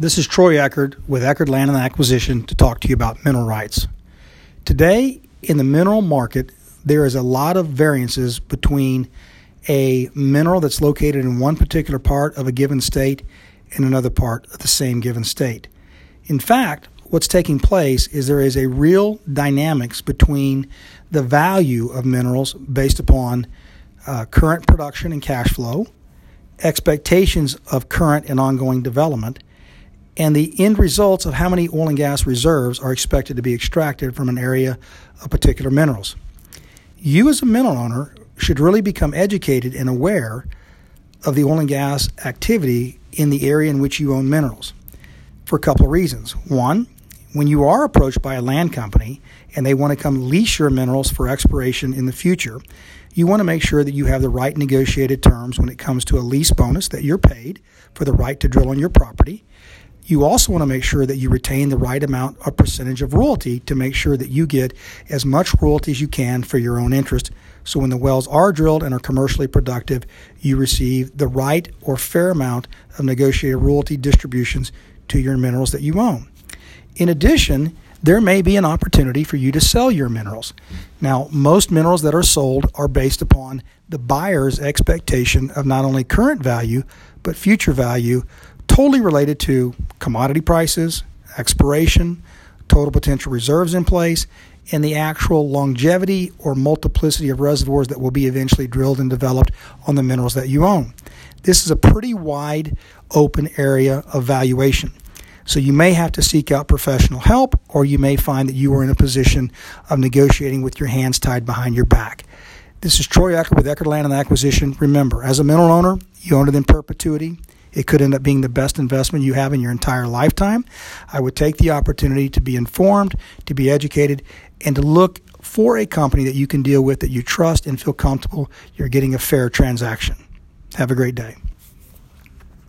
This is Troy Eckert with Eckert Land and Acquisition to talk to you about mineral rights. Today, in the mineral market, there is a lot of variances between a mineral that's located in one particular part of a given state and another part of the same given state. In fact, what's taking place is there is a real dynamics between the value of minerals based upon uh, current production and cash flow, expectations of current and ongoing development, and the end results of how many oil and gas reserves are expected to be extracted from an area of particular minerals. You, as a mineral owner, should really become educated and aware of the oil and gas activity in the area in which you own minerals for a couple of reasons. One, when you are approached by a land company and they want to come lease your minerals for exploration in the future, you want to make sure that you have the right negotiated terms when it comes to a lease bonus that you're paid for the right to drill on your property. You also want to make sure that you retain the right amount of percentage of royalty to make sure that you get as much royalty as you can for your own interest. So when the wells are drilled and are commercially productive, you receive the right or fair amount of negotiated royalty distributions to your minerals that you own. In addition, there may be an opportunity for you to sell your minerals. Now, most minerals that are sold are based upon the buyer's expectation of not only current value, but future value, totally related to commodity prices, expiration, total potential reserves in place, and the actual longevity or multiplicity of reservoirs that will be eventually drilled and developed on the minerals that you own. This is a pretty wide open area of valuation. So you may have to seek out professional help, or you may find that you are in a position of negotiating with your hands tied behind your back. This is Troy Eckert with Eckert Land and Acquisition. Remember, as a mineral owner, you own it in perpetuity. It could end up being the best investment you have in your entire lifetime. I would take the opportunity to be informed, to be educated, and to look for a company that you can deal with that you trust and feel comfortable you're getting a fair transaction. Have a great day.